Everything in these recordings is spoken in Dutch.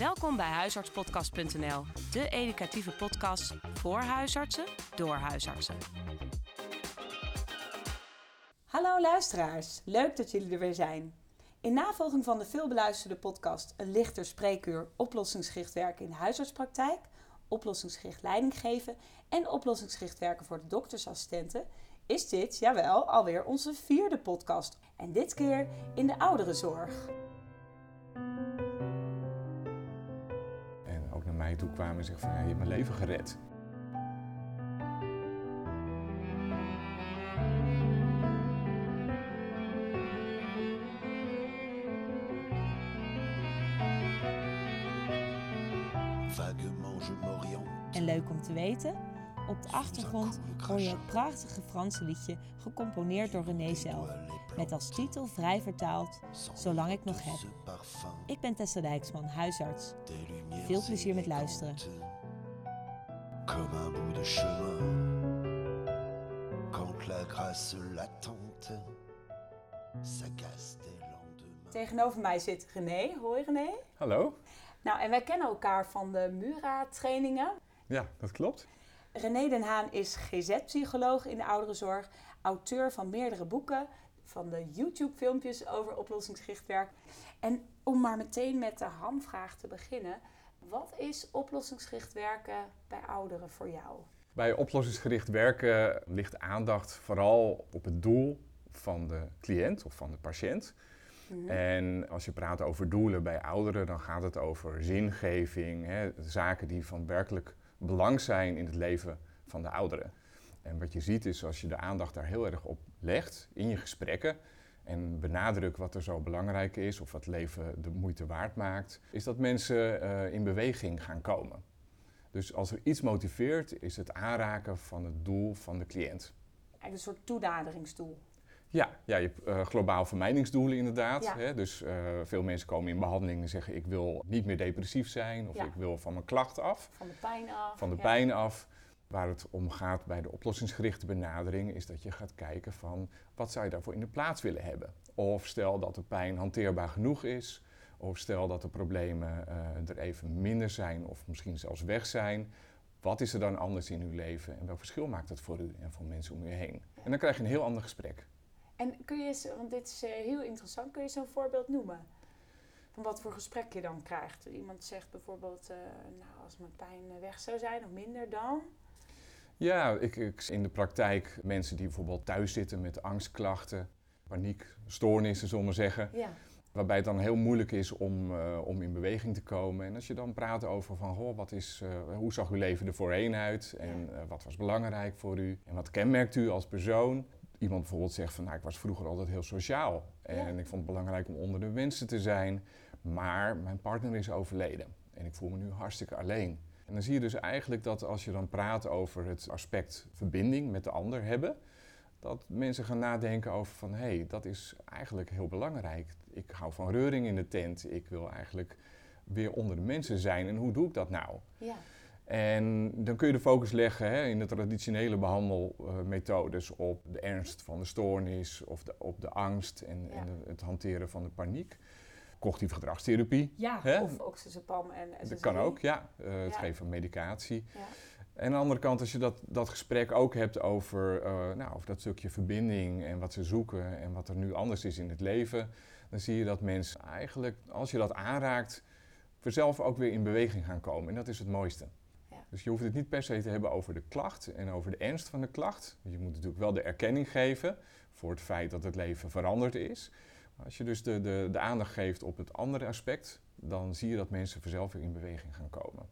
Welkom bij huisartspodcast.nl, de educatieve podcast voor huisartsen door huisartsen. Hallo luisteraars, leuk dat jullie er weer zijn. In navolging van de veelbeluisterde podcast Een lichter spreekuur oplossingsgericht werken in de huisartspraktijk, oplossingsgericht leiding geven en oplossingsgericht werken voor de doktersassistenten, is dit, jawel, alweer onze vierde podcast. En dit keer in de ouderenzorg. Mij toe kwamen en zeggen van, ja, je hebt mijn leven gered. En leuk om te weten, op de achtergrond hoor je het prachtige Franse liedje gecomponeerd door René zelf. Met als titel vrij vertaald, Zolang ik nog heb. Ik ben Tessa Dijksman, huisarts. Veel plezier met luisteren. élégantes, Comme un bout de chemin. Quand la grâce latente s'agace des lendemains. Tegenover mij zit René. Hoi René. Hallo? Nou, en wij kennen elkaar van de Mura-trainingen. Ja, dat klopt. René Den Haan is GZ-psycholoog in de ouderenzorg, auteur van meerdere boeken, van de YouTube-filmpjes over oplossingsgericht werk. En om maar meteen met de hamvraag te beginnen, wat is oplossingsgericht werken bij ouderen voor jou? Bij oplossingsgericht werken ligt aandacht vooral op het doel van de cliënt of van de patiënt. En als je praat over doelen bij ouderen, dan gaat het over zingeving, hè, zaken die van werkelijk belang zijn in het leven van de ouderen. En wat je ziet is als je de aandacht daar heel erg op legt in je gesprekken en benadrukt wat er zo belangrijk is of wat leven de moeite waard maakt, is dat mensen eh, in beweging gaan komen. Dus als er iets motiveert, is het aanraken van het doel van de cliënt. Eigenlijk een soort toenaderingsdoel. Ja, ja je hebt eh, globaal vermijdingsdoelen inderdaad. Ja. Hè? Dus eh, veel mensen komen in behandeling en zeggen ik wil niet meer depressief zijn of Ja. ik wil van mijn klachten af, Van de pijn af. van de ja. pijn af. Waar het om gaat bij de oplossingsgerichte benadering is dat je gaat kijken van wat zou je daarvoor in de plaats willen hebben. Of stel dat de pijn hanteerbaar genoeg is. Of stel dat de problemen eh, er even minder zijn of misschien zelfs weg zijn. Wat is er dan anders in uw leven en welk verschil maakt dat voor u en voor mensen om u heen? En dan krijg je een heel ander gesprek. En kun je, eens- want dit is eh, heel interessant, kun je zo'n voorbeeld noemen? Van wat voor gesprek je dan krijgt. Iemand zegt bijvoorbeeld, eh, nou als mijn pijn weg zou zijn of minder dan. Ja, ik, ik in de praktijk mensen die bijvoorbeeld thuis zitten met angstklachten, paniek, stoornissen, zullen we zeggen. Ja. Waarbij het dan heel moeilijk is om, eh, om in beweging te komen. En als je dan praat over van, goh, wat is, eh, hoe zag uw leven er voorheen uit? En eh, wat was belangrijk voor u? En wat kenmerkt u als persoon? Iemand bijvoorbeeld zegt van, nou, ik was vroeger altijd heel sociaal. En Ja. ik vond het belangrijk om onder de mensen te zijn. Maar mijn partner is overleden. En ik voel me nu hartstikke alleen. En dan zie je dus eigenlijk dat als je dan praat over het aspect verbinding met de ander hebben, dat mensen gaan nadenken over van hé, hey, dat is eigenlijk heel belangrijk. Ik hou van reuring in de tent. Ik wil eigenlijk weer onder de mensen zijn. En hoe doe ik dat nou? Ja. En dan kun je de focus leggen hè, in de traditionele behandelmethodes op de ernst van de stoornis of de, op de angst en, Ja. en het hanteren van de paniek. Cognitieve gedragstherapie. Ja, Hè? of oxazepam en SSRI. Dat kan ook, ja. Eh, het Ja. geven van medicatie. Ja. En aan de andere kant, als je dat, dat gesprek ook hebt over, eh, nou, over dat stukje verbinding en wat ze zoeken en wat er nu anders is in het leven, dan zie je dat mensen eigenlijk, als je dat aanraakt, vanzelf ook weer in beweging gaan komen. En dat is het mooiste. Ja. Dus je hoeft het niet per se te hebben over de klacht en over de ernst van de klacht. Je moet natuurlijk wel de erkenning geven voor het feit dat het leven veranderd is. Als je dus de, de, de aandacht geeft op het andere aspect, dan zie je dat mensen vanzelf weer in beweging gaan komen.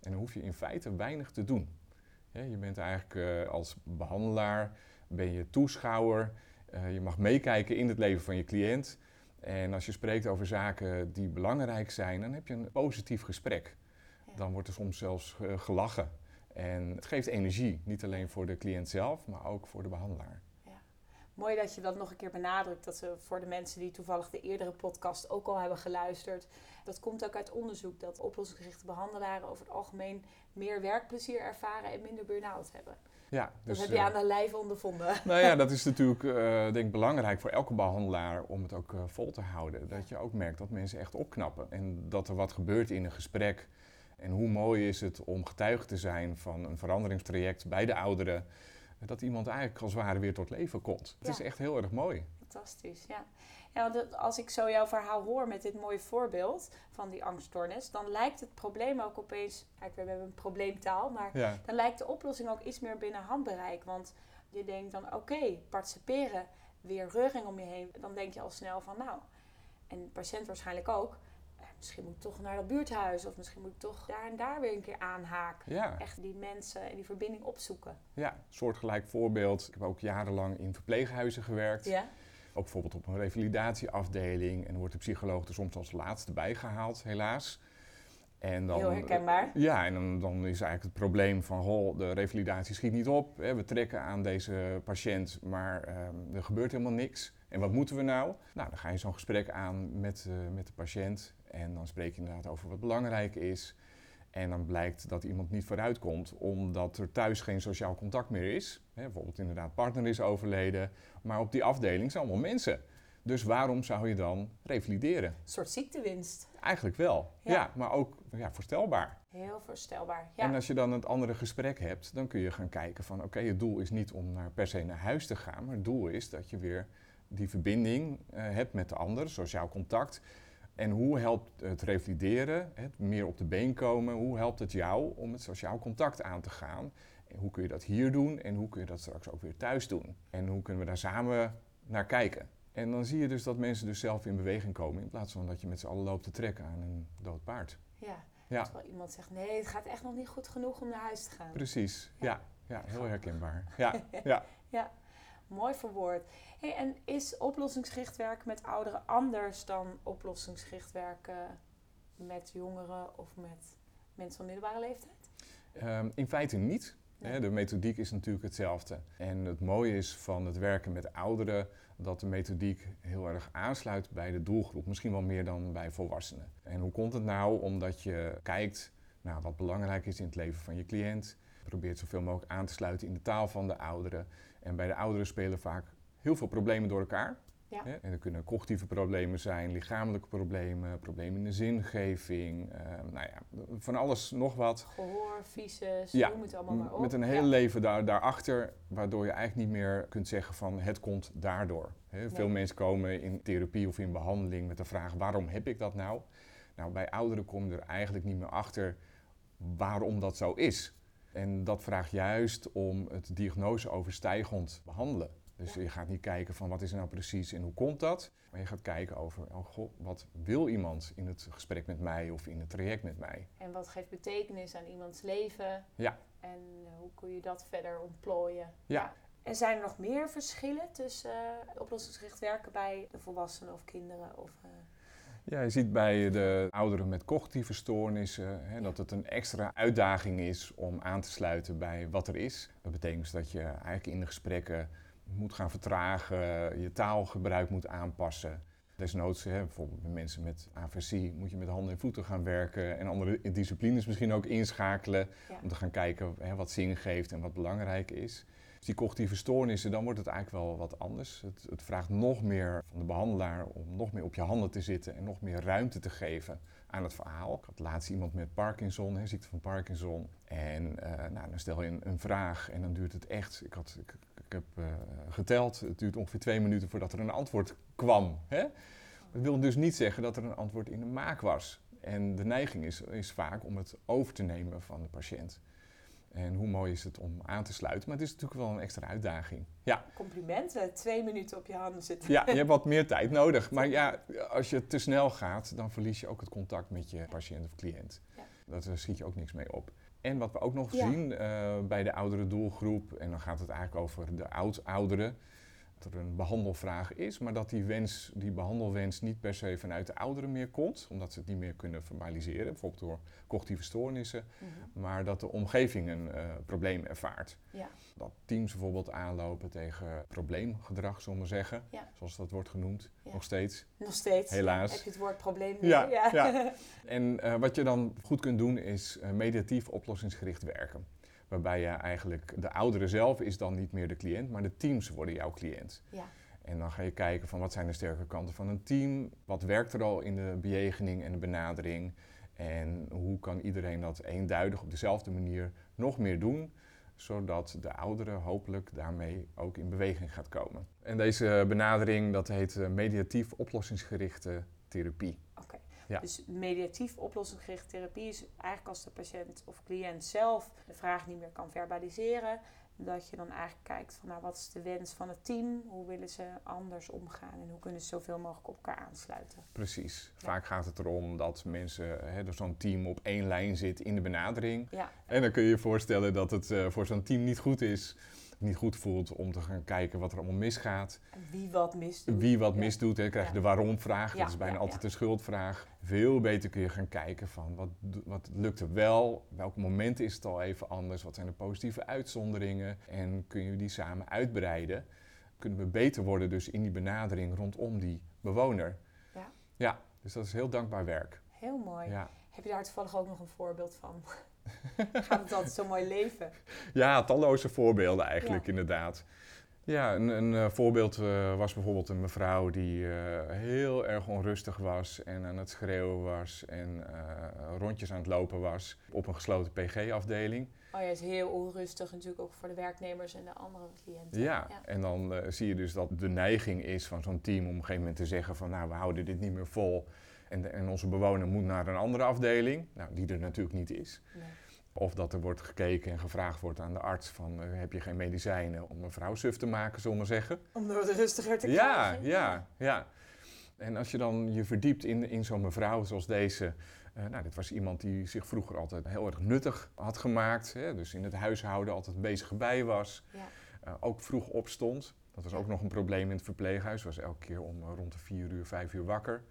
En dan hoef je in feite weinig te doen. Ja, je bent eigenlijk eh, als behandelaar, ben je toeschouwer, eh, je mag meekijken in het leven van je cliënt. En als je spreekt over zaken die belangrijk zijn, dan heb je een positief gesprek. Ja. Dan wordt er soms zelfs eh, gelachen. En het geeft energie, niet alleen voor de cliënt zelf, maar ook voor de behandelaar. Mooi dat je dat nog een keer benadrukt. Dat ze voor de mensen die toevallig de eerdere podcast ook al hebben geluisterd. Dat komt ook uit onderzoek dat oplossingsgerichte behandelaren over het algemeen meer werkplezier ervaren en minder burn-out hebben. Ja, Dat dus, heb je eh, aan de lijf ondervonden. Nou ja, dat is natuurlijk eh, denk ik belangrijk voor elke behandelaar om het ook eh, vol te houden. Dat je ook merkt dat mensen echt opknappen en dat er wat gebeurt in een gesprek. En hoe mooi is het om getuige te zijn van een veranderingstraject bij de ouderen. Dat iemand eigenlijk als het ware weer tot leven komt. Het Ja. is echt heel erg mooi. Fantastisch, ja. ja want als ik zo jouw verhaal hoor met dit mooie voorbeeld van die angststoornis, dan lijkt het probleem ook opeens, kijk, we hebben een probleemtaal, maar Ja, dan lijkt de oplossing ook iets meer binnen handbereik. Want je denkt dan, oké, participeren, weer reuring om je heen. Dan denk je al snel van, nou, en de patiënt waarschijnlijk ook, misschien moet ik toch naar dat buurthuis of misschien moet ik toch daar en daar weer een keer aanhaken. ja, Echt die mensen en die verbinding opzoeken. ja, soortgelijk voorbeeld. Ik heb ook jarenlang in verpleeghuizen gewerkt. Ja? Ook bijvoorbeeld op een revalidatieafdeling. En dan wordt de psycholoog er soms als laatste bijgehaald, helaas. En dan, Heel herkenbaar. Ja, en dan, dan is eigenlijk het probleem van, goh, de revalidatie schiet niet op. Hè, we trekken aan deze patiënt, maar ehm, er gebeurt helemaal niks. En wat moeten we nou? Nou, dan ga je zo'n gesprek aan met, eh, met de patiënt. En dan spreek je inderdaad over wat belangrijk is. En dan blijkt dat iemand niet vooruitkomt omdat er thuis geen sociaal contact meer is. Hè, bijvoorbeeld inderdaad partner is overleden. Maar op die afdeling zijn allemaal mensen. Dus waarom zou je dan revalideren? Een soort ziektewinst. Eigenlijk wel. Ja. Ja, maar ook ja, voorstelbaar. Heel voorstelbaar. Ja. En als je dan het andere gesprek hebt, dan kun je gaan kijken van oké, het doel is niet om naar, per se naar huis te gaan, maar het doel is dat je weer die verbinding eh, hebt met de ander, sociaal contact. En hoe helpt het revalideren, het meer op de been komen, hoe helpt het jou om het sociaal contact aan te gaan? En hoe kun je dat hier doen en hoe kun je dat straks ook weer thuis doen? En hoe kunnen we daar samen naar kijken? En dan zie je dus dat mensen dus zelf in beweging komen in plaats van dat je met z'n allen loopt te trekken aan een dood paard. ja. Ja. Terwijl iemand zegt, nee, het gaat echt nog niet goed genoeg om naar huis te gaan. Precies, Ja. ja, ja, heel herkenbaar. Ja, ja. Ja, mooi verwoord. Hey, en is oplossingsgericht werken met ouderen anders dan oplossingsgericht werken met jongeren of met mensen van middelbare leeftijd? Ehm, in feite niet. Nee. De methodiek is natuurlijk hetzelfde. En het mooie is van het werken met ouderen dat de methodiek heel erg aansluit bij de doelgroep. Misschien wel meer dan bij volwassenen. En hoe komt het nou? Omdat je kijkt naar wat belangrijk is in het leven van je cliënt. Probeert zoveel mogelijk aan te sluiten in de taal van de ouderen. En bij de ouderen spelen vaak heel veel problemen door elkaar. Ja. Hè, En er kunnen cognitieve problemen zijn, lichamelijke problemen, problemen in de zingeving. ehm, nou ja, van alles nog wat. Gehoor, visus, Ja, noem het allemaal maar op. Met een Ja. heel leven daar, daarachter, waardoor je eigenlijk niet meer kunt zeggen van het komt daardoor. Hè, Veel mensen komen in therapie of in behandeling met de vraag waarom heb ik dat nou? Nou, bij ouderen kom je er eigenlijk niet meer achter waarom dat zo is. En dat vraagt juist om het diagnoseoverstijgend behandelen. Dus je gaat niet kijken van wat is er nou precies en hoe komt dat? Maar je gaat kijken over, oh god, wat wil iemand in het gesprek met mij of in het traject met mij? En wat geeft betekenis aan iemands leven? Ja. En eh, hoe kun je dat verder ontplooien? Ja. En zijn er nog meer verschillen tussen eh, oplossingsgericht werken bij de volwassenen of kinderen? Of, eh, Ja, je ziet bij de ouderen met cognitieve stoornissen hè, dat het een extra uitdaging is om aan te sluiten bij wat er is. Dat betekent dus dat je eigenlijk in de gesprekken moet gaan vertragen, je taalgebruik moet aanpassen. Desnoods, hè, bijvoorbeeld bij mensen met aversie, moet je met handen en voeten gaan werken en andere disciplines misschien ook inschakelen ja. om te gaan kijken hè, wat zin geeft en wat belangrijk is. Dus die cognitieve stoornissen, dan wordt het eigenlijk wel wat anders. Het, het vraagt nog meer van de behandelaar om nog meer op je handen te zitten en nog meer ruimte te geven aan het verhaal. Ik had laatst iemand met Parkinson, hè, ziekte van Parkinson. En eh, nou, dan stel je een, vraag en dan duurt het echt. Ik, had, ik, ik heb eh, geteld, het duurt ongeveer twee minuten voordat er een antwoord kwam. Hè? Dat wil dus niet zeggen dat er een antwoord in de maak was. En de neiging is, is vaak om het over te nemen van de patiënt. En hoe mooi is het om aan te sluiten. Maar het is natuurlijk wel een extra uitdaging. Ja, Complimenten, twee minuten op je handen zitten. ja je hebt wat meer tijd nodig. Maar ja, als je te snel gaat, dan verlies je ook het contact met je patiënt of cliënt. Ja. Dat daar schiet je ook niks mee op. En wat we ook nog Ja. zien eh, bij de oudere doelgroep, en dan gaat het eigenlijk over de oud-ouderen, er een behandelvraag is, maar dat die, wens, die behandelwens niet per se vanuit de ouderen meer komt, omdat ze het niet meer kunnen verbaliseren, bijvoorbeeld door cognitieve stoornissen, Mhm. maar dat de omgeving een eh, probleem ervaart. Ja. Dat teams bijvoorbeeld aanlopen tegen probleemgedrag, zullen we zeggen, Ja. zoals dat wordt genoemd, Ja. nog steeds. Nog steeds. Helaas. Heb je het woord probleem ja. En eh, wat je dan goed kunt doen is eh, mediatief oplossingsgericht werken. Waarbij je eigenlijk, de oudere zelf is dan niet meer de cliënt, maar de teams worden jouw cliënt. Ja. En dan ga je kijken van wat zijn de sterke kanten van een team, wat werkt er al in de bejegening en de benadering en hoe kan iedereen dat eenduidig op dezelfde manier nog meer doen, zodat de oudere hopelijk daarmee ook in beweging gaat komen. En deze benadering dat heet eh, mediatief oplossingsgerichte therapie. Oké. Ja. Dus mediatief oplossingsgerichte therapie is eigenlijk als de patiënt of cliënt zelf de vraag niet meer kan verbaliseren. Dat je dan eigenlijk kijkt van nou, wat is de wens van het team? Hoe willen ze anders omgaan en hoe kunnen ze zoveel mogelijk op elkaar aansluiten? Precies. Ja. Vaak gaat het erom dat mensen, hè, zo'n team op één lijn zit in de benadering. Ja, En dan kun je je voorstellen dat het eh, voor zo'n team niet goed is, niet goed voelt om te gaan kijken wat er allemaal misgaat. wie wat mist. Wie wat misdoet, hè, krijg je Ja. de waarom-vraag. Ja, Dat is bijna ja, altijd een schuldvraag. Veel beter kun je gaan kijken van wat, wat lukt er wel, welke momenten is het al even anders, wat zijn de positieve uitzonderingen en kun je die samen uitbreiden. Kunnen we beter worden dus in die benadering rondom die bewoner. Ja. Ja, dus dat is heel dankbaar werk. Heel mooi. Ja. Heb je daar toevallig ook nog een voorbeeld van? Gaat het altijd zo mooi leven? Ja, talloze voorbeelden eigenlijk, Ja. inderdaad. Ja, een, een eh, voorbeeld eh, was bijvoorbeeld een mevrouw die eh, heel erg onrustig was en aan het schreeuwen was en rondjes aan het lopen was op een gesloten PG-afdeling. Oh ja, het is heel onrustig natuurlijk ook voor de werknemers en de andere cliënten. Ja, en dan zie je dus dat de neiging is van zo'n team om op een gegeven moment te zeggen van nou, we houden dit niet meer vol en, de- en onze bewoner moet naar een andere afdeling, nou, die er natuurlijk niet is. Nee. Of dat er wordt gekeken en gevraagd wordt aan de arts van eh, heb je geen medicijnen om een vrouw suf te maken, zullen we zeggen. Om het rustiger te Ja, krijgen. ja, ja. En als je dan je verdiept in, in zo'n mevrouw zoals deze. eh, nou, dit was iemand die zich vroeger altijd heel erg nuttig had gemaakt. Hè, dus in het huishouden altijd bezig bij was. Ja. eh, ook vroeg opstond. Dat was ook nog een probleem in het verpleeghuis. Was elke keer om rond de vier uur, vijf uur wakker.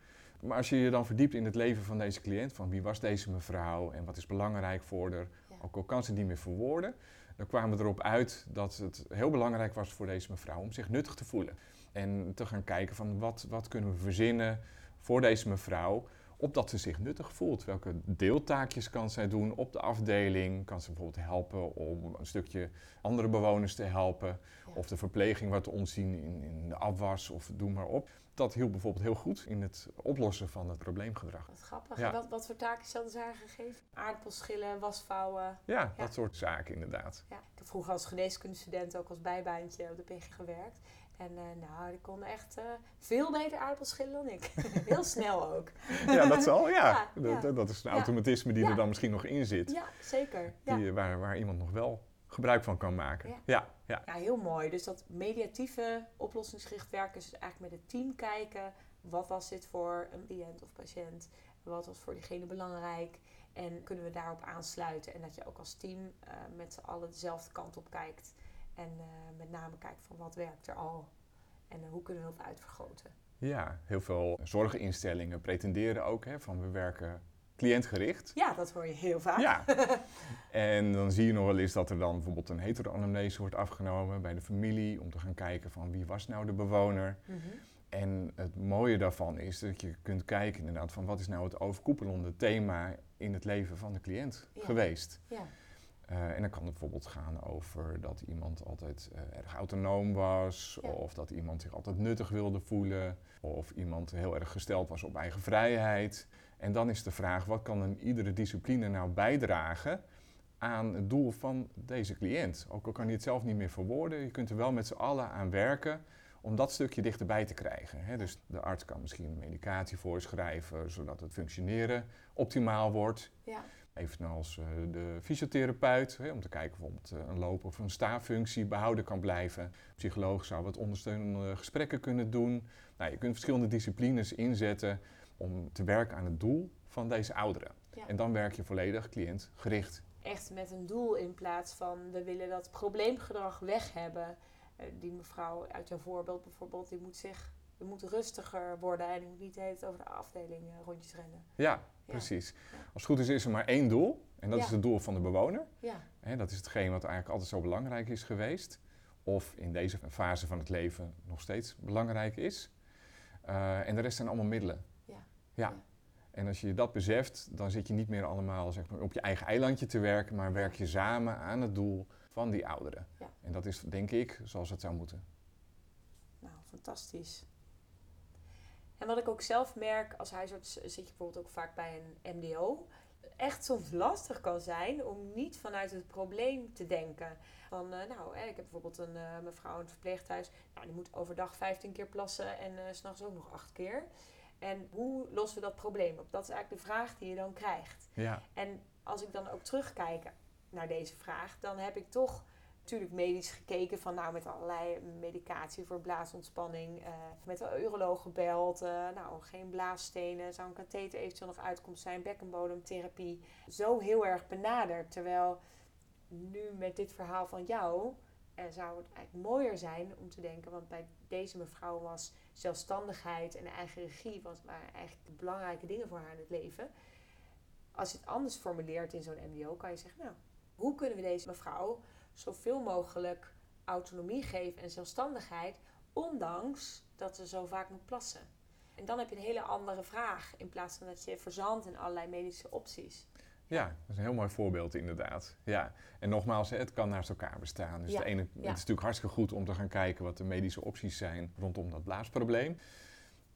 Maar als je je dan verdiept in het leven van deze cliënt, van wie was deze mevrouw en wat is belangrijk voor haar, Ja. ook al kan ze niet meer verwoorden, dan kwamen we erop uit dat het heel belangrijk was voor deze mevrouw om zich nuttig te voelen. En te gaan kijken van wat, wat kunnen we verzinnen voor deze mevrouw, opdat ze zich nuttig voelt. Welke deeltaakjes kan zij doen op de afdeling? Kan ze bijvoorbeeld helpen om een stukje andere bewoners te helpen? Ja. Of de verpleging wat te ontzien in, in de afwas of doe maar op. Dat hielp bijvoorbeeld heel goed in het oplossen van het probleemgedrag. Wat grappig. Ja. Wat, wat voor taken hadden ze haar gegeven? Aardappelschillen, wasvouwen. Ja, dat soort zaken inderdaad. Ja, ik heb vroeger als geneeskundestudent ook als bijbaantje op de PG gewerkt. En eh, nou, die konden echt eh, veel beter aardappels schillen dan ik. Heel snel ook. Ja, dat zal, ja. Ja, ja. Dat, dat is een Ja. automatisme die Ja. er dan misschien nog in zit. Ja, zeker. Ja. Die, waar, waar iemand nog wel gebruik van kan maken. Ja. Ja, ja. ja, heel mooi. Dus dat mediatieve oplossingsgericht werken is dus eigenlijk met het team kijken. Wat was dit voor een cliënt of patiënt? Wat was voor diegene belangrijk? En kunnen we daarop aansluiten? En dat je ook als team eh, met z'n allen dezelfde kant op kijkt. En eh, met name kijkt van wat werkt er al? En eh, hoe kunnen we dat uitvergroten? Ja, heel veel zorginstellingen pretenderen ook hè, van we werken cliëntgericht. Ja, dat hoor je heel vaak. Ja. en dan zie je nog wel eens dat er dan bijvoorbeeld een heteroanamnese wordt afgenomen bij de familie om te gaan kijken van wie was nou de bewoner. Mhm. En het mooie daarvan is dat je kunt kijken inderdaad van wat is nou het overkoepelende thema in het leven van de cliënt Ja. geweest. Ja. Eh, en dan kan het bijvoorbeeld gaan over dat iemand altijd eh, erg autonoom was, Ja. of dat iemand zich altijd nuttig wilde voelen, of iemand heel erg gesteld was op eigen vrijheid. En dan is de vraag, wat kan een iedere discipline nou bijdragen aan het doel van deze cliënt? Ook al kan hij het zelf niet meer verwoorden, je kunt er wel met z'n allen aan werken om dat stukje dichterbij te krijgen. Hè? Dus de arts kan misschien medicatie voorschrijven, zodat het functioneren optimaal wordt. Ja. Evenals eh, de fysiotherapeut, hè, om te kijken of bijvoorbeeld eh, een loop- of een staaffunctie behouden kan blijven. Psycholoog zou wat ondersteunende gesprekken kunnen doen. Nou, je kunt verschillende disciplines inzetten om te werken aan het doel van deze ouderen. Ja. En dan werk je volledig cliëntgericht. Echt met een doel in plaats van we willen dat probleemgedrag weg hebben. Eh, die mevrouw uit jouw voorbeeld bijvoorbeeld, die moet zich die moet rustiger worden en die moet niet de hele tijd over de afdeling eh, rondjes rennen. Ja, precies. Als het goed is, is er maar één doel. En dat Ja. is het doel van de bewoner. Ja, Hè, dat is hetgeen wat eigenlijk altijd zo belangrijk is geweest. Of in deze fase van het leven nog steeds belangrijk is. Eh, en de rest zijn allemaal middelen. Ja. En als je dat beseft, dan zit je niet meer allemaal zeg maar, op je eigen eilandje te werken, maar werk je samen aan het doel van die ouderen. Ja. En dat is denk ik zoals het zou moeten. Nou, fantastisch. En wat ik ook zelf merk als huisarts, zit je bijvoorbeeld ook vaak bij een MDO. Echt soms lastig kan zijn om niet vanuit het probleem te denken. Van, eh, nou, eh, ik heb bijvoorbeeld een eh, mevrouw in het verpleeghuis. Nou, die moet overdag 15 keer plassen en eh, s s'nachts ook nog 8 keer. En hoe lossen we dat probleem op? Dat is eigenlijk de vraag die je dan krijgt. Ja, En als ik dan ook terugkijk naar deze vraag, dan heb ik toch natuurlijk medisch gekeken van nou met allerlei medicatie voor blaasontspanning, eh, met de uroloog gebeld, eh, nou geen blaasstenen, zou een katheter eventueel nog uitkomst zijn, bekkenbodemtherapie, zo heel erg benaderd. Terwijl nu met dit verhaal van jou eh, zou het eigenlijk mooier zijn om te denken, want bij deze mevrouw was zelfstandigheid en eigen regie was, waren eigenlijk de belangrijke dingen voor haar in het leven als je het anders formuleert in zo'n MBO, kan je zeggen, nou, hoe kunnen we deze mevrouw zoveel mogelijk autonomie geven en zelfstandigheid, ondanks dat ze zo vaak moet plassen? En dan heb je een hele andere vraag, in plaats van dat je verzandt in allerlei medische opties. Ja, dat is een heel mooi voorbeeld inderdaad. Ja. En nogmaals, het kan naast elkaar bestaan. Dus Ja, de ene, het is natuurlijk hartstikke goed om te gaan kijken wat de medische opties zijn rondom dat blaasprobleem.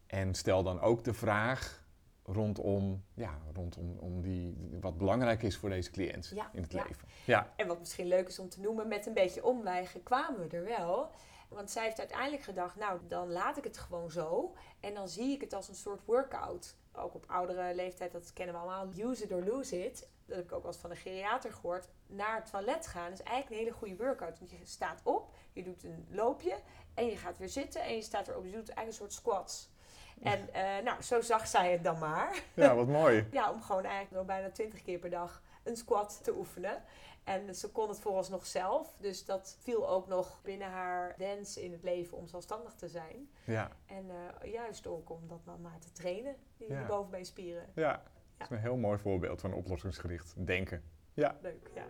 En stel dan ook de vraag rondom, ja, rondom om die, wat belangrijk is voor deze cliënt Ja, in het ja. leven. Ja, En wat misschien leuk is om te noemen, met een beetje omwegen kwamen we er wel. Want zij heeft uiteindelijk gedacht, nou dan laat ik het gewoon zo. En dan zie ik het als een soort workout. Ook op oudere leeftijd, dat kennen we allemaal. Use it or lose it. Dat heb ik ook wel eens van een geriater gehoord. Naar het toilet gaan is eigenlijk een hele goede workout. Want je staat op, je doet een loopje en je gaat weer zitten en je staat erop. Je doet eigenlijk een soort squats. En eh, nou, zo zag zij het dan maar. ja wat mooi. Ja, om gewoon eigenlijk nog bijna 20 keer per dag een squat te oefenen. En ze kon het vooralsnog zelf. Dus dat viel ook nog binnen haar wens in het leven om zelfstandig te zijn. Ja, En eh, juist ook om dat dan maar te trainen, die Ja. bovenbeenspieren. ja. dat is een heel mooi voorbeeld van oplossingsgericht denken. Ja. Leuk, ja.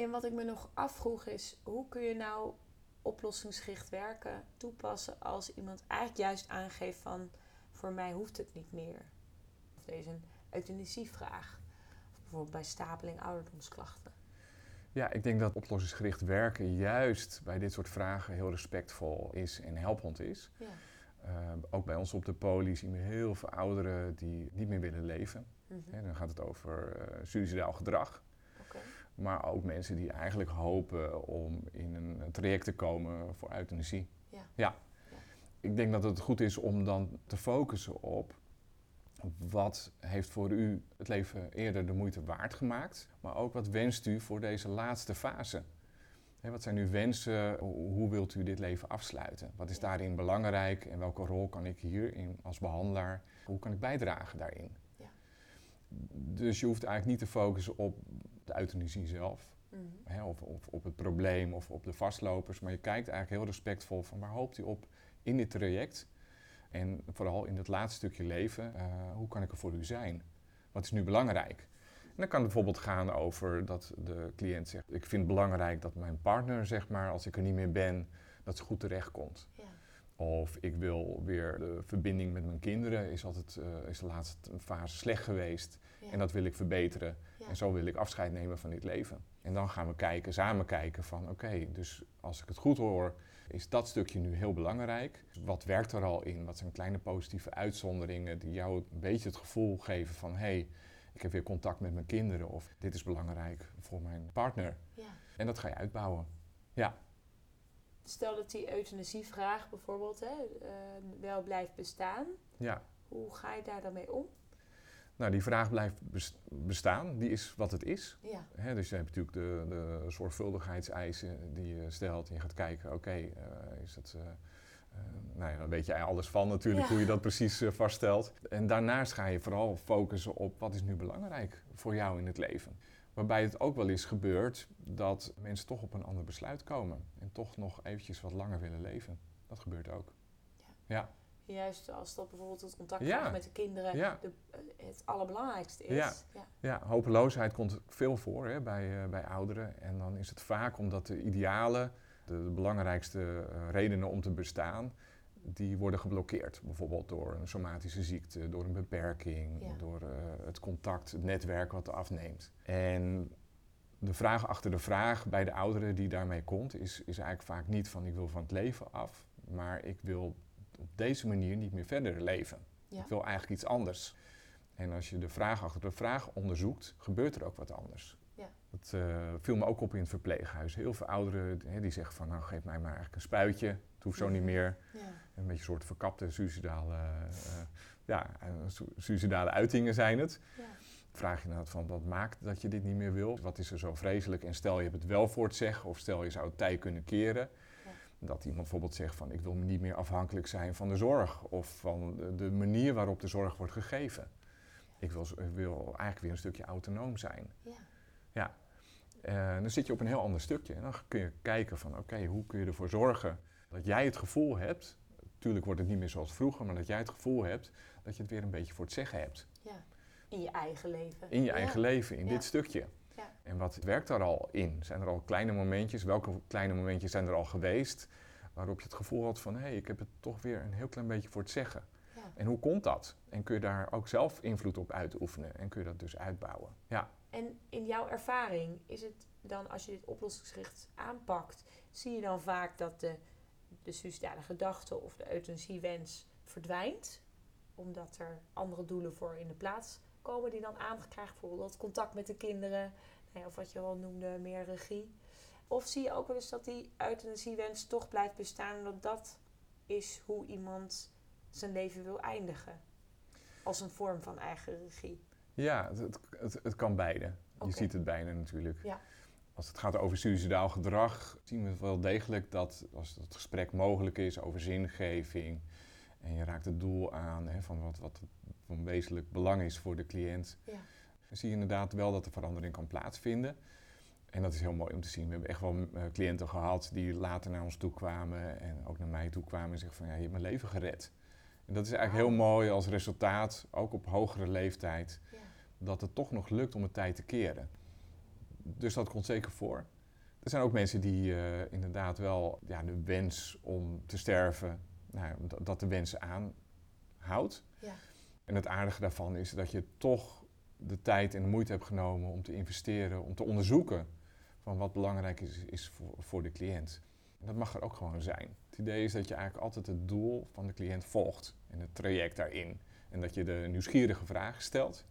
En wat ik me nog afvroeg is, hoe kun je nou oplossingsgericht werken toepassen als iemand eigenlijk juist aangeeft van, voor mij hoeft het niet meer. Of deze een euthanasievraag. Of bijvoorbeeld bij stapeling ouderdomsklachten. Ja, ik denk dat oplossingsgericht werken juist bij dit soort vragen heel respectvol is en helpend is. Ja. Uh, ook bij ons op de poli zien we heel veel ouderen die niet meer willen leven. Hè, dan gaat het over uh, suicidaal gedrag. Maar ook mensen die eigenlijk hopen om in een traject te komen voor euthanasie. Ja. ja. Ik denk dat het goed is om dan te focussen op wat heeft voor u het leven eerder de moeite waard gemaakt, maar ook wat wenst u voor deze laatste fase? Wat zijn uw wensen? Hoe wilt u dit leven afsluiten? Wat is daarin belangrijk en welke rol kan ik hierin als behandelaar? Hoe kan ik bijdragen daarin? Ja. Dus je hoeft eigenlijk niet te focussen op de euthanasie zelf, Mhm. hè, of, of op het probleem of op de vastlopers, maar je kijkt eigenlijk heel respectvol van waar hoopt u op in dit traject? En vooral in het laatste stukje leven, eh, hoe kan ik er voor u zijn? Wat is nu belangrijk? En dan kan het bijvoorbeeld gaan over dat de cliënt zegt: Ik vind het belangrijk dat mijn partner, zeg maar, als ik er niet meer ben, dat ze goed terechtkomt. Of ik wil weer de verbinding met mijn kinderen, is, altijd, eh, is de laatste fase slecht geweest. Ja. En dat wil ik verbeteren. Ja. En zo wil ik afscheid nemen van dit leven. En dan gaan we kijken, samen kijken van oké, dus als ik het goed hoor, is dat stukje nu heel belangrijk. Wat werkt er al in? Wat zijn kleine positieve uitzonderingen die jou een beetje het gevoel geven van hé, hey, ik heb weer contact met mijn kinderen of dit is belangrijk voor mijn partner. Ja. En dat ga je uitbouwen. Ja, Stel dat die euthanasievraag bijvoorbeeld hè, eh, wel blijft bestaan. ja. Hoe ga je daar dan mee om? Nou, die vraag blijft bes- bestaan. Die is wat het is. Ja. Dus je hebt natuurlijk de, de zorgvuldigheidseisen die je stelt. En je gaat kijken, oké, eh, is dat... eh, eh, nou ja, dan weet je alles van natuurlijk, Ja. hoe je dat precies vaststelt. En daarnaast ga je vooral focussen op wat is nu belangrijk voor jou in het leven. Waarbij het ook wel eens gebeurt dat mensen toch op een ander besluit komen. En toch nog eventjes wat langer willen leven. Dat gebeurt ook. Ja. Ja, Juist als dat bijvoorbeeld het contact Ja. met de kinderen Ja. de, eh, het allerbelangrijkste is. Ja. Hopeloosheid komt veel voor hè, bij, eh, bij ouderen. En dan is het vaak omdat de idealen, de, de belangrijkste eh, redenen om te bestaan, die worden geblokkeerd. Bijvoorbeeld door een somatische ziekte, door een beperking, Ja. door eh, het contact, het netwerk wat afneemt. En de vraag achter de vraag bij de ouderen die daarmee komt, is, is eigenlijk vaak niet van ik wil van het leven af, maar ik wil op deze manier niet meer verder leven. Ja. Ik wil eigenlijk iets anders. En als je de vraag achter de vraag onderzoekt, gebeurt er ook wat anders. Dat eh, viel me ook op in het verpleeghuis. Heel veel ouderen hè, die zeggen van nou geef mij maar eigenlijk een spuitje. Het hoeft zo niet meer. Ja. Een beetje een soort verkapte suicidale, eh, ja, su- suicidale uitingen zijn het. Ja. Vraag je nou van wat maakt dat je dit niet meer wil? Wat is er zo vreselijk? En stel je hebt het wel voor het zeggen of stel je zou het tij kunnen keren. Ja. Dat iemand bijvoorbeeld zegt van ik wil niet meer afhankelijk zijn van de zorg of van de- de manier waarop de zorg wordt gegeven. Ik wil, ik wil eigenlijk weer een stukje autonoom zijn. Ja. Eh, dan zit je op een heel ander stukje. En dan kun je kijken van oké, hoe kun je ervoor zorgen dat jij het gevoel hebt, natuurlijk wordt het niet meer zoals vroeger, maar dat jij het gevoel hebt dat je het weer een beetje voor het zeggen hebt. Ja. In je eigen leven. In je Ja. eigen leven, in Ja. dit stukje. Ja. En wat werkt daar al in? Zijn er al kleine momentjes? Welke kleine momentjes zijn er al geweest waarop je het gevoel had van hé, hey, ik heb het toch weer een heel klein beetje voor het zeggen. Ja. En hoe komt dat? En kun je daar ook zelf invloed op uitoefenen en kun je dat dus uitbouwen? Ja. En in jouw ervaring is het dan, als je dit oplossingsgericht aanpakt, zie je dan vaak dat de, de suicidale gedachte of de euthanasiewens verdwijnt? Omdat er andere doelen voor in de plaats komen die dan aangekrijgt, bijvoorbeeld contact met de kinderen, nou of wat je al noemde, meer regie. Of zie je ook wel eens dat die euthanasiewens toch blijft bestaan, omdat dat is hoe iemand zijn leven wil eindigen? Als een vorm van eigen regie. Ja, het, het, het, het kan beide. Je ziet het bijna natuurlijk. Ja. Als het gaat over suicidaal gedrag, zien we wel degelijk dat als het gesprek mogelijk is over zingeving en je raakt het doel aan hè, van wat, wat van wezenlijk belang is voor de cliënt, Ja. dan zie je inderdaad wel dat er verandering kan plaatsvinden. En dat is heel mooi om te zien. We hebben echt wel eh, cliënten gehad die later naar ons toe kwamen en ook naar mij toe kwamen en zeggen van ja, je hebt mijn leven gered. En dat is eigenlijk heel mooi als resultaat, ook op hogere leeftijd, Ja. dat het toch nog lukt om het tijd te keren. Dus dat komt zeker voor. Er zijn ook mensen die eh, inderdaad wel ja, de wens om te sterven, nou, dat- dat de wens aanhoudt. Ja. En het aardige daarvan is dat je toch de tijd en de moeite hebt genomen om te investeren, om te onderzoeken van wat belangrijk is, is voor, voor de cliënt. En dat mag er ook gewoon zijn. Idee is dat je eigenlijk altijd het doel van de cliënt volgt en het traject daarin. En dat je de nieuwsgierige vragen stelt.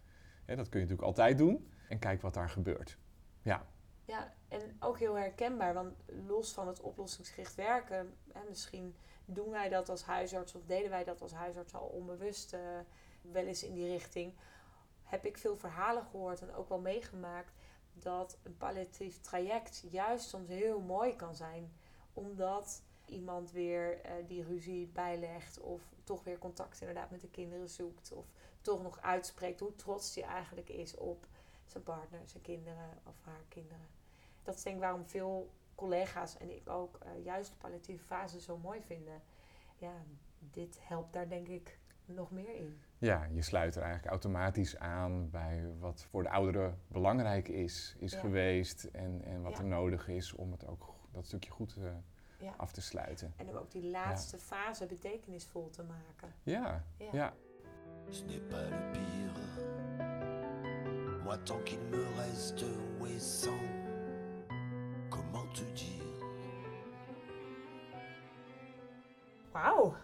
Dat kun je natuurlijk altijd doen. En kijk wat daar gebeurt. Ja, Ja, en ook heel herkenbaar, want los van het oplossingsgericht werken, misschien doen wij dat als huisarts of deden wij dat als huisarts al onbewust eh, wel eens in die richting, heb ik veel verhalen gehoord en ook wel meegemaakt dat een palliatief traject juist soms heel mooi kan zijn, omdat iemand weer eh, die ruzie bijlegt of toch weer contact inderdaad met de kinderen zoekt of toch nog uitspreekt hoe trots hij eigenlijk is op zijn partner, zijn kinderen of haar kinderen. Dat is denk ik waarom veel collega's en ik ook eh, juist de palliatieve fase zo mooi vinden. Ja, dit helpt daar denk ik nog meer in. ja, je sluit er eigenlijk automatisch aan bij wat voor de ouderen belangrijk is, is Ja. geweest. En, en wat Ja. er nodig is om het ook dat stukje goed eh, Ja. af te sluiten. En om ook die laatste fase betekenisvol te maken. Ja, Ja. ja. Ce n'est pas le pire. Moi, tant qu'il me reste ouessant, comment te dire Wauw.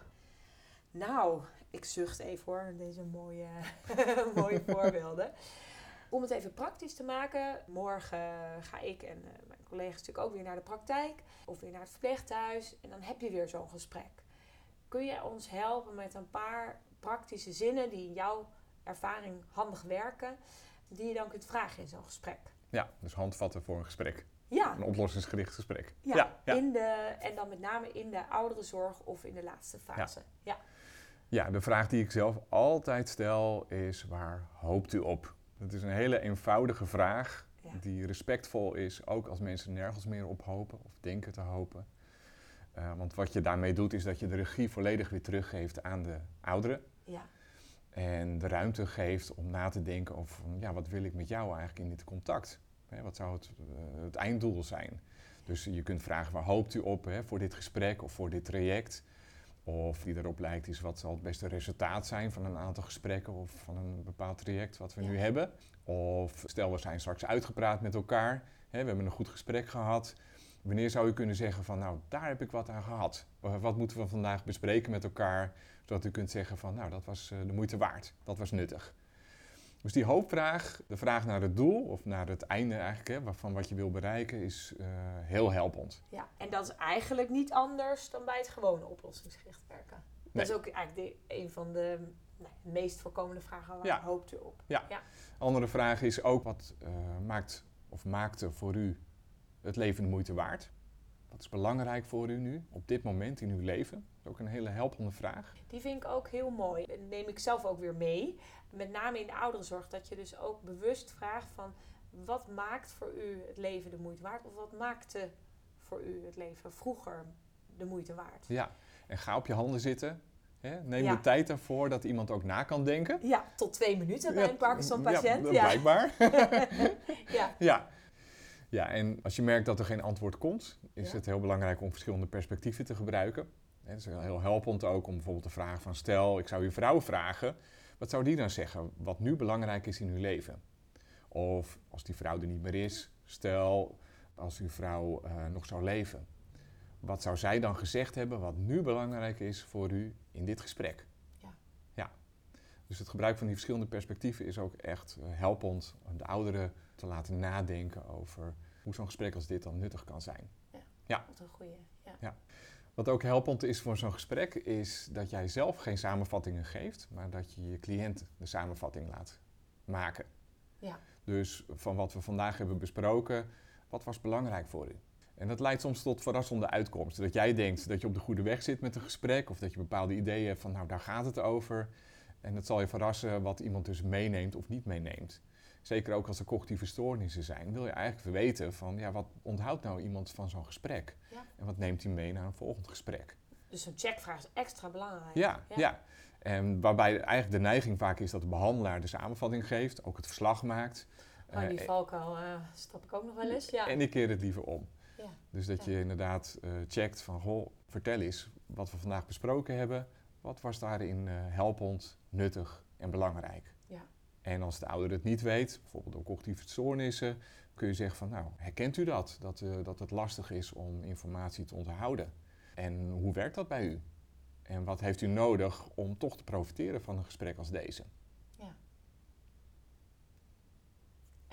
Nou, ik zucht even hoor, deze mooie, mooie voorbeelden. Om het even praktisch te maken, morgen ga ik en eh, collega's natuurlijk ook weer naar de praktijk of weer naar het verpleeghuis en dan heb je weer zo'n gesprek. Kun je ons helpen met een paar praktische zinnen die in jouw ervaring handig werken, die je dan kunt vragen in zo'n gesprek? ja, dus handvatten voor een gesprek. Ja, Een oplossingsgericht gesprek. ja, ja, ja. In de, en dan met name in de ouderenzorg of in de laatste fase. Ja. Ja, de vraag die ik zelf altijd stel is: waar hoopt u op? Dat is een hele eenvoudige vraag Ja. die respectvol is, ook als mensen nergens meer op hopen of denken te hopen. Eh, want wat je daarmee doet, is dat je de regie volledig weer teruggeeft aan de ouderen. Ja. En de ruimte geeft om na te denken over, ja, wat wil ik met jou eigenlijk in dit contact? Hè, wat zou het, eh, het einddoel zijn? Dus je kunt vragen, waar hoopt u op hè, voor dit gesprek of voor dit traject? Of die erop lijkt is, wat zal het beste resultaat zijn van een aantal gesprekken of van een bepaald traject wat we Ja. nu hebben? Of stel, we zijn straks uitgepraat met elkaar, hè, we hebben een goed gesprek gehad. Wanneer zou u kunnen zeggen van, nou, daar heb ik wat aan gehad? Wa- Wat moeten we vandaag bespreken met elkaar, zodat u kunt zeggen van, nou, dat was eh, de moeite waard, dat was nuttig. Dus die hoopvraag, de vraag naar het doel, of naar het einde eigenlijk, hè, van wat je wil bereiken, is eh, heel helpend. ja, en dat is eigenlijk niet anders dan bij het gewone oplossingsgericht werken. Dat Nee. is ook eigenlijk de, een van de meest voorkomende vragen waar Ja. hoopt u op? Andere vraag is ook, wat eh, maakt of maakte voor u het leven de moeite waard? Wat is belangrijk voor u nu, op dit moment in uw leven? Dat is ook een hele helpende vraag. Die vind ik ook heel mooi. Dat neem ik zelf ook weer mee. Met name in de ouderenzorg. Dat je dus ook bewust vraagt van... wat maakt voor u het leven de moeite waard? Of wat maakte voor u het leven vroeger de moeite waard? Ja, en ga op je handen zitten. Hè? Neem Ja. de tijd daarvoor dat iemand ook na kan denken. Ja, tot twee minuten bij een Parkinson-patiënt. Ja, Ja, blijkbaar. ja. ja. Ja, en als je merkt dat er geen antwoord komt, is Ja. het heel belangrijk om verschillende perspectieven te gebruiken. Het is heel helpend ook om bijvoorbeeld de vraag van stel, ik zou uw vrouw vragen, wat zou die dan zeggen wat nu belangrijk is in uw leven? Of als die vrouw er niet meer is, stel als uw vrouw eh, nog zou leven. Wat zou zij dan gezegd hebben wat nu belangrijk is voor u in dit gesprek? Ja. ja. Dus het gebruik van die verschillende perspectieven is ook echt eh, helpend om de ouderen te laten nadenken over hoe zo'n gesprek als dit dan nuttig kan zijn. Wat een goeie. Ja. Wat ook helpend is voor zo'n gesprek, is dat jij zelf geen samenvattingen geeft, maar dat je je cliënt de samenvatting laat maken. Ja. Dus van wat we vandaag hebben besproken, wat was belangrijk voor u? En dat leidt soms tot verrassende uitkomsten. Dat jij denkt dat je op de goede weg zit met een gesprek, of dat je bepaalde ideeën hebt van, nou daar gaat het over. En het zal je verrassen wat iemand dus meeneemt of niet meeneemt. Zeker ook als er cognitieve stoornissen zijn, wil je eigenlijk weten van, ja, wat onthoudt nou iemand van zo'n gesprek? Ja. En wat neemt hij mee naar een volgend gesprek? Dus zo'n checkvraag is extra belangrijk. Ja, ja. En waarbij eigenlijk de neiging vaak is dat de behandelaar de samenvatting geeft, ook het verslag maakt. Maar die Eh, valkuil eh stap ik ook nog wel eens. Ja. En ik keer het liever om. Ja. Dus dat je inderdaad eh, checkt van, goh, vertel eens wat we vandaag besproken hebben. Wat was daarin eh, helpend, nuttig en belangrijk? Ja. En als de ouder het niet weet, bijvoorbeeld door cognitieve stoornissen, kun je zeggen van, nou, herkent u dat? Dat, eh, dat het lastig is om informatie te onthouden. En hoe werkt dat bij u? En wat heeft u nodig om toch te profiteren van een gesprek als deze?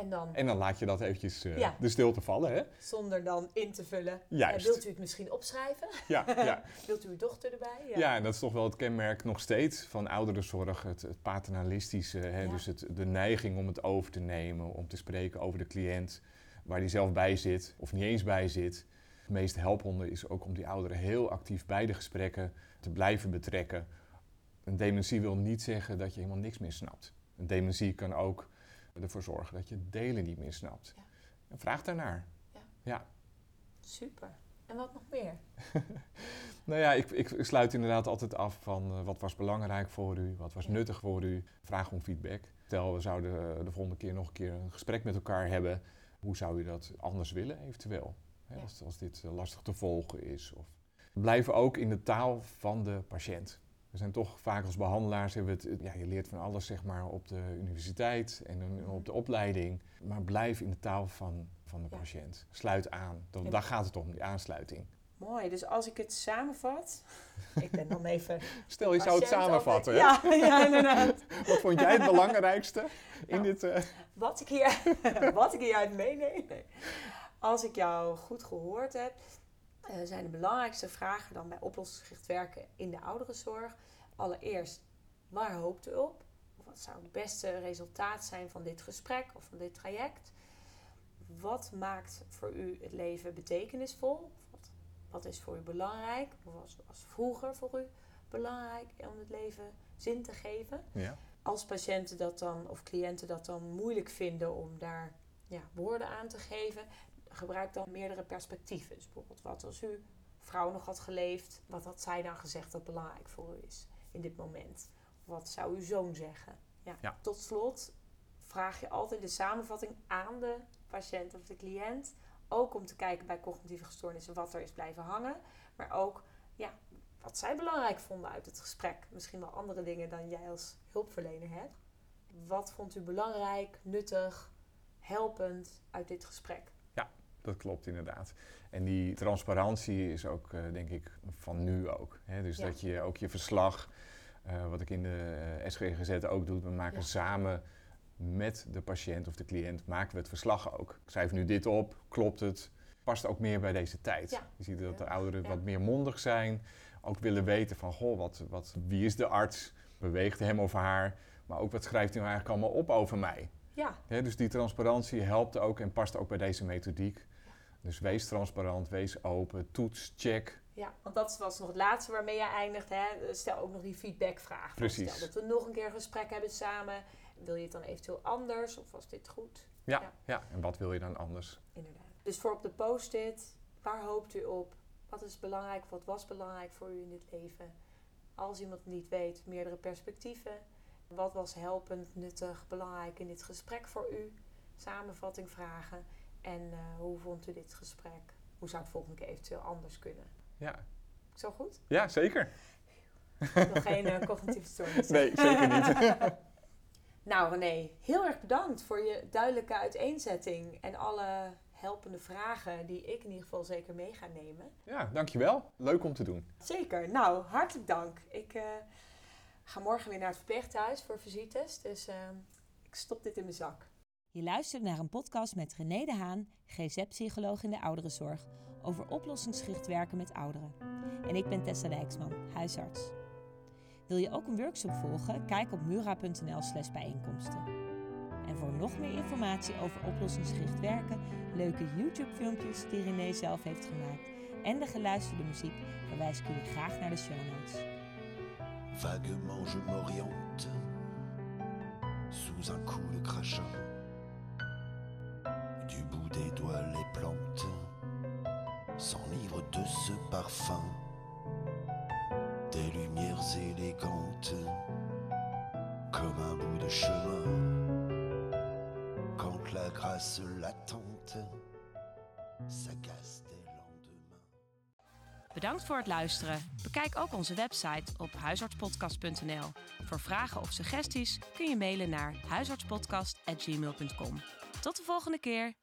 En dan, En dan laat je dat eventjes Ja. de stilte vallen, hè? zonder dan in te vullen. Juist. wilt u het misschien opschrijven? Ja, ja. Wilt u uw dochter erbij? Ja. en dat is toch wel het kenmerk nog steeds van ouderenzorg. Het, het paternalistische, hè? Ja. dus het, de neiging om het over te nemen, om te spreken over de cliënt waar die zelf bij zit of niet eens bij zit. Het meest helpende is ook om die ouderen heel actief bij de gesprekken te blijven betrekken. Een dementie wil niet zeggen dat je helemaal niks meer snapt. Een dementie kan ook ervoor zorgen dat je delen niet meer snapt. Ja. En vraag daarnaar. Ja. ja. Super. En wat nog meer? Nou ja, ik, ik sluit inderdaad altijd af van eh, wat was belangrijk voor u, wat was Ja. nuttig voor u. Vraag om feedback. Stel, we zouden eh, de volgende keer nog een keer een gesprek met elkaar hebben. Hoe zou u dat anders willen, eventueel? Hè, als, als dit eh, lastig te volgen is. Of... Blijven ook in de taal van de patiënt. We zijn toch vaak als behandelaars, hebben het, ja, je leert van alles zeg maar, op de universiteit en dan op de opleiding. Maar blijf in de taal van, van de Ja. patiënt. Sluit aan. Dan. Daar gaat het om, die aansluiting. Mooi, dus als ik het samenvat. ik ben dan even. Stel, je zou het samenvatten. Ja, ja, inderdaad. Wat vond jij het belangrijkste in Nou. dit? eh, Wat ik, hier, wat ik hieruit meeneem. Nee. Als ik jou goed gehoord heb, eh, zijn de belangrijkste vragen dan bij oplossingsgericht werken in de ouderenzorg. Allereerst, waar hoopt u op? Of wat zou het beste resultaat zijn van dit gesprek of van dit traject? Wat maakt voor u het leven betekenisvol? Wat, wat is voor u belangrijk? Of was, was vroeger voor u belangrijk om het leven zin te geven? ja. als patiënten dat dan of cliënten dat dan moeilijk vinden om daar ja, woorden aan te geven, gebruik dan meerdere perspectieven. Dus bijvoorbeeld, wat was u vrouw nog had geleefd, wat had zij dan gezegd dat belangrijk voor u is in dit moment? Wat zou uw zoon zeggen? Ja. Ja. Tot slot vraag je altijd de samenvatting aan de patiënt of de cliënt. Ook om te kijken bij cognitieve gestoornissen wat er is blijven hangen. Maar ook ja, wat zij belangrijk vonden uit het gesprek. Misschien wel andere dingen dan jij als hulpverlener hebt. Wat vond u belangrijk, nuttig, helpend uit dit gesprek? Dat klopt inderdaad. En die transparantie is ook, eh, denk ik, van nu ook. Hè? Dus Ja. dat je ook je verslag, eh, wat ik in de eh, SGGZ ook doe, we maken Ja. samen met de patiënt of de cliënt, maken we het verslag ook. Ik schrijf nu dit op, klopt het? Past ook meer bij deze tijd. Ja. Je ziet dat de ouderen wat meer mondig zijn, ook willen weten van, goh, wat, wat, wie is de arts? Beweegt hem of haar? Maar ook wat schrijft hij nou eigenlijk allemaal op over mij? Ja, dus die transparantie helpt ook en past ook bij deze methodiek. Dus wees transparant, wees open, toets, check. Ja, want dat was nog het laatste waarmee je eindigt. Hè? Stel ook nog die feedbackvraag. Precies. Stel dat we nog een keer een gesprek hebben samen. Wil je het dan eventueel anders of was dit goed? Ja, Ja. ja. en wat wil je dan anders? Inderdaad. Dus voor op de post-it, waar hoopt u op? Wat is belangrijk, wat was belangrijk voor u in dit leven? Als iemand het niet weet, meerdere perspectieven. Wat was helpend, nuttig, belangrijk in dit gesprek voor u? Samenvatting vragen. En eh, hoe vond u dit gesprek? Hoe zou het volgende keer eventueel anders kunnen? Ja, Zo goed? ja zeker. Nog geen eh, cognitieve stoornis. Nee, zeker niet. Nou René, heel erg bedankt voor je duidelijke uiteenzetting en alle helpende vragen die ik in ieder geval zeker mee ga nemen. ja, dankjewel. Leuk om te doen. Zeker, nou hartelijk dank. Ik eh, ga morgen weer naar het verpleeghuis voor visites, dus eh, ik stop dit in mijn zak. Je luistert naar een podcast met René de Haan, GZ-psycholoog in de ouderenzorg, over oplossingsgericht werken met ouderen. En ik ben Tessa Dijksman, huisarts. Wil je ook een workshop volgen? Kijk op mura.nl slash bijeenkomsten. En voor nog meer informatie over oplossingsgericht werken, leuke YouTube-filmpjes die René zelf heeft gemaakt en de geluisterde muziek, verwijs ik jullie graag naar de show notes. Vaguement je m'oriente sous un coup de crachat. Du bout des doigts les plantes s'enivrent de ce parfum. Des lumières élégantes comme un bout de chemin. Quand la grâce latente s'agace. Bedankt voor het luisteren. Bekijk ook onze website op huisartspodcast.nl. Voor vragen of suggesties kun je mailen naar huisartspodcast.gmail.com. Tot de volgende keer.